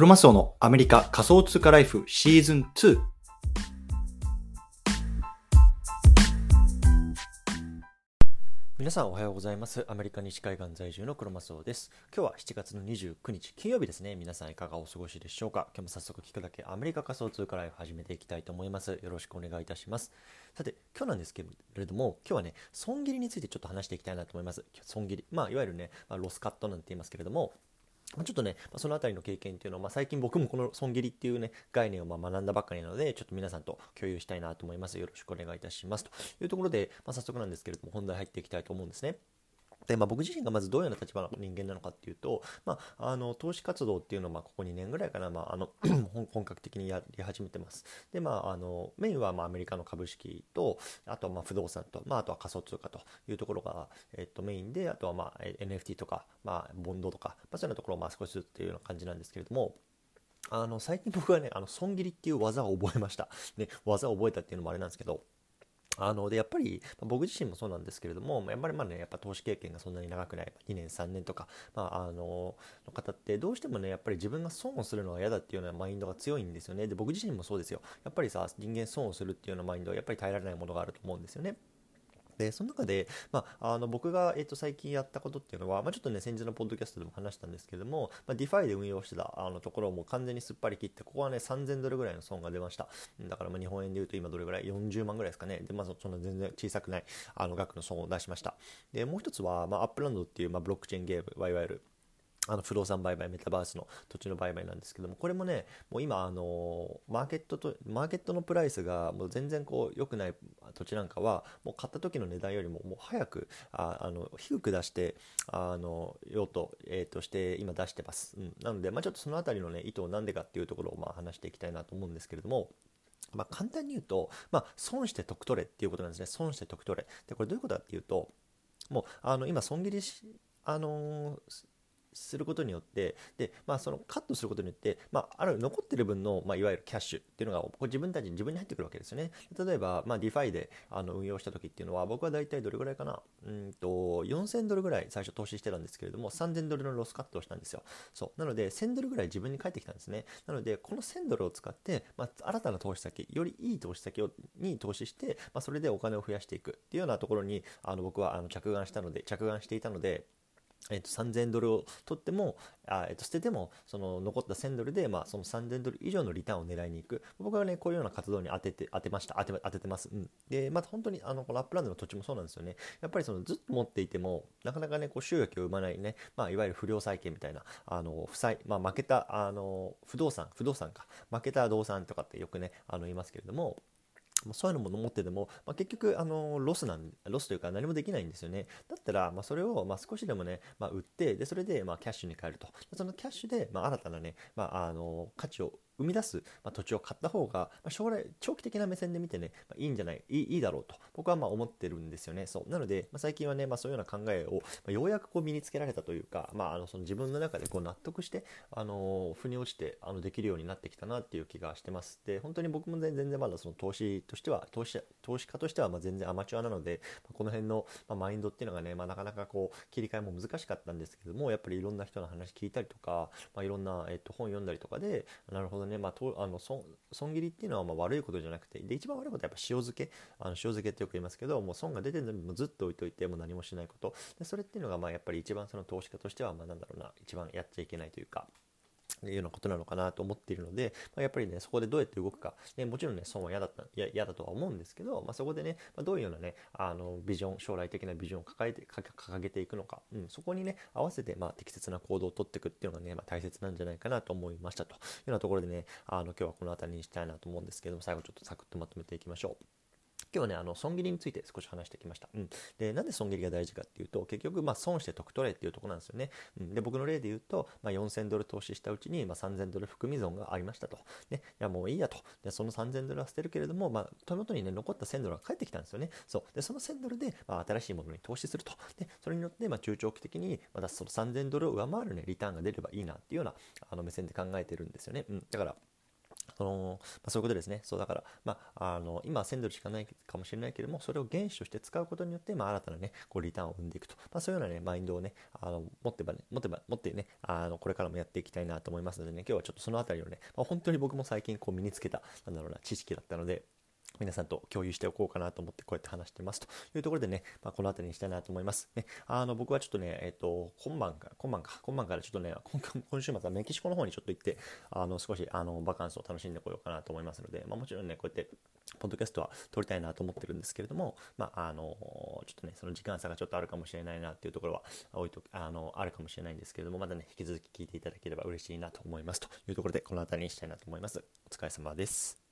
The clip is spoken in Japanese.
クロマスオのアメリカ仮想通貨ライフシーズン2。皆さんおはようございます。アメリカ西海岸在住のクロマスオです。今日は7月の29日金曜日ですね。皆さんいかがお過ごしでしょうか？今日も早速聞くだけアメリカ仮想通貨ライフ始めていきたいと思います。よろしくお願いいたします。さて、今日なんですけれども、今日はね、損切りについてちょっと話していきたいなと思います。損切り。まあ、いわゆるね、まあ、ロスカットなんて言いますけれども、ちょっとね、そのあたりの経験っていうのは、まあ、最近僕もこの損切りっていうね、概念をま学んだばっかりなので、ちょっと皆さんと共有したいなと思います。よろしくお願いいたします。というところで、まあ、早速なんですけれども、本題入っていきたいと思うんですね。で、まあ、僕自身がまずどういうような立場の人間なのかっていうと、まあ、あの投資活動っていうのはまあここ2年ぐらいかな、まあ、あの 本格的にやり始めてます。で、まあ、あのメインはまあアメリカの株式と、あとはまあ不動産と、まあ、あとは仮想通貨というところが、えっと、メインで、あとはまあ NFT とか、まあ、ボンドとか、まあ、そういうようなところをまあ少しずつっていうような感じなんですけれども、あの最近僕はね、あの損切りっていう技を覚えました。ね、技を覚えたっていうのもあれなんですけど、あのでやっぱり、僕自身もそうなんですけれども、やっぱりまあね、やっぱ投資経験がそんなに長くない、2年、3年とか、まあ、あのの方って、どうしてもね、やっぱり自分が損をするのは嫌だっていうようなマインドが強いんですよね。で、僕自身もそうですよ。やっぱりさ、人間損をするっていうようなマインドはやっぱり耐えられないものがあると思うんですよね。で、その中で、まあ、あの僕が、えー、と最近やったことっていうのは、まあ、ちょっとね、先日のポッドキャストでも話したんですけども、まあ、DeFi で運用してたあのところをもう完全にすっぱり切って、ここはね、3000ドルぐらいの損が出ました。だからまあ日本円で言うと今どれぐらい ?40 万ぐらいですかね。で、まあ、そんな全然小さくないあの額の損を出しました。で、もう一つは、まあ、アップランドっていう、まあ、ブロックチェーンゲーム、いわゆるあの不動産売買、メタバースの土地の売買なんですけども、これもね、もう今、あのマーケットと、マーケットのプライスがもう全然こう良くない土地なんかは、もう買った時の値段よりももう早く、ああの低く出して、あの用途、えー、として今出してます。うん、なので、まあ、ちょっとそのあたりのね、意図をなんでかっていうところをまあ話していきたいなと思うんですけれども、まあ、簡単に言うと、まあ、損して得取れっていうことなんですね。損して得取れ。で、これどういうことかっていうと、もう、あの、今、損切りし、あのーすることによってで、まあ、そのカットすることによって、まあ、ある残ってる分の、まあ、いわゆるキャッシュっていうのが自分たちに自分に入ってくるわけですよね。例えば、まあ、DeFi であの運用した時っていうのは僕は大体どれぐらいかな？うんと4000ドルぐらい最初投資してたんですけれども3000ドルのロスカットをしたんですよ。そう。なので1000ドルぐらい自分に返ってきたんですね。なのでこの1000ドルを使って、まあ、新たな投資先よりいい投資先をに投資して、まあ、それでお金を増やしていくっていうようなところにあの僕はあの着眼したので着眼していたのでえっと、3000ドルを取っても、あえっと、捨てても、その残った1000ドルで、まあ、その3000ドル以上のリターンを狙いに行く。僕はね、こういうような活動に当てて、当てました。当て、当ててます。うん。で、また本当に、あの、このアップランドの土地もそうなんですよね。やっぱりその、ずっと持っていても、なかなかね、こう、収益を生まないね、まあ、いわゆる不良債権みたいな、あの、負債、まあ、負けた、あの、不動産、不動産か、負けた動産とかってよくね、あの、言いますけれども、そういうのも持ってても、まあ、結局あのロスなんロスというか何もできないんですよね。だったら、まあ、それをまあ少しでもね、まあ、売ってでそれでまあキャッシュに変えると。そのキャッシュでまあ新たなね、まあ、あの価値を生み出す、ま土地を買った方が、ま将来、長期的な目線で見てね、まいいんじゃない、いいいいだろうと、僕はま思ってるんですよね。そう。なので、ま最近はね、まそういうような考えを、まようやくこう身につけられたというか、まあ、あのその自分の中でこう納得して、あの腑に落ちてあのできるようになってきたなっていう気がしてます。で、本当に僕も全然まだその投資としては、投資投資家としてはま全然アマチュアなので、まこの辺の、まマインドっていうのがね、まあ、なかなかこう切り替えも難しかったんですけども、やっぱりいろんな人の話聞いたりとか、まあ、いろんな、えっと、本読んだりとかで、なるほどね、ねまあ、とあの損損切りっていうのはま悪いことじゃなくてで一番悪いことはやっぱ塩漬けあの塩漬けってよく言いますけどもう損が出てるのにもずっと置いといてもう何もしないこと。でそれっていうのがまあやっぱり一番その投資家としてはまあなんだろうな一番やっちゃいけないというか。いうようなことなのかなと思っているので、まあ、やっぱりね、そこでどうやって動くか、ね、もちろんね、損は嫌だった、嫌だとは思うんですけど、まあ、そこでね、まあ、どういうようなね、あの、ビジョン、将来的なビジョンを抱えて、掲げていくのか、うん、そこにね、合わせて、まあ、適切な行動をとっていくっていうのがね、まあ、大切なんじゃないかなと思いましたというようなところでね、あの、今日はこの辺りにしたいなと思うんですけども、最後ちょっとサクッとまとめていきましょう。今日ね、あの、損切りについて少し話してきました。うん。で、なんで損切りが大事かっていうと、結局、まあ、損して得取れっていうところなんですよね。うん。で、僕の例で言うと、まあ、4000ドル投資したうちに、まあ、3000ドル含み損がありましたと。ね、いや、もういいやと。で、その3000ドルは捨てるけれども、まあ、手元にね、残った1000ドルが返ってきたんですよね。そう。で、その1000ドルで、まあ、新しいものに投資すると。で、それによって、まあ、中長期的に、またその3000ドルを上回るね、リターンが出ればいいなっていうような、あの、目線で考えてるんですよね。うん。だから、その、まあ、そういうことですね。そうだから、まあ、あの、今は1000ドルしかないかもしれないけども、それを原資として使うことによって、まあ、新たなね、こう、リターンを生んでいくと。まあ、そういうようなね、マインドをね、あの、持ってばね、持ってば、持ってね、あの、これからもやっていきたいなと思いますのでね、今日はちょっとそのあたりをね、まあ、本当に僕も最近こう身につけた、なんだろうな、知識だったので、皆さんと共有しておこうかなと思ってこうやって話してますというところでね、まあ、この辺りにしたいなと思います。ね、あの僕はちょっとね、えっ、ー、と、今晩か、今晩か、今晩からちょっとね、今週末はメキシコの方にちょっと行って、あの少しあのバカンスを楽しんでこようかなと思いますので、まあ、もちろんね、こうやって、ポッドキャストは撮りたいなと思ってるんですけれども、まあ、あの、ちょっとね、その時間差がちょっとあるかもしれないなっていうところは、置いとあの、あるかもしれないんですけれども、まだね、引き続き聞いていただければ嬉しいなと思いますというところで、この辺りにしたいなと思います。お疲れ様です。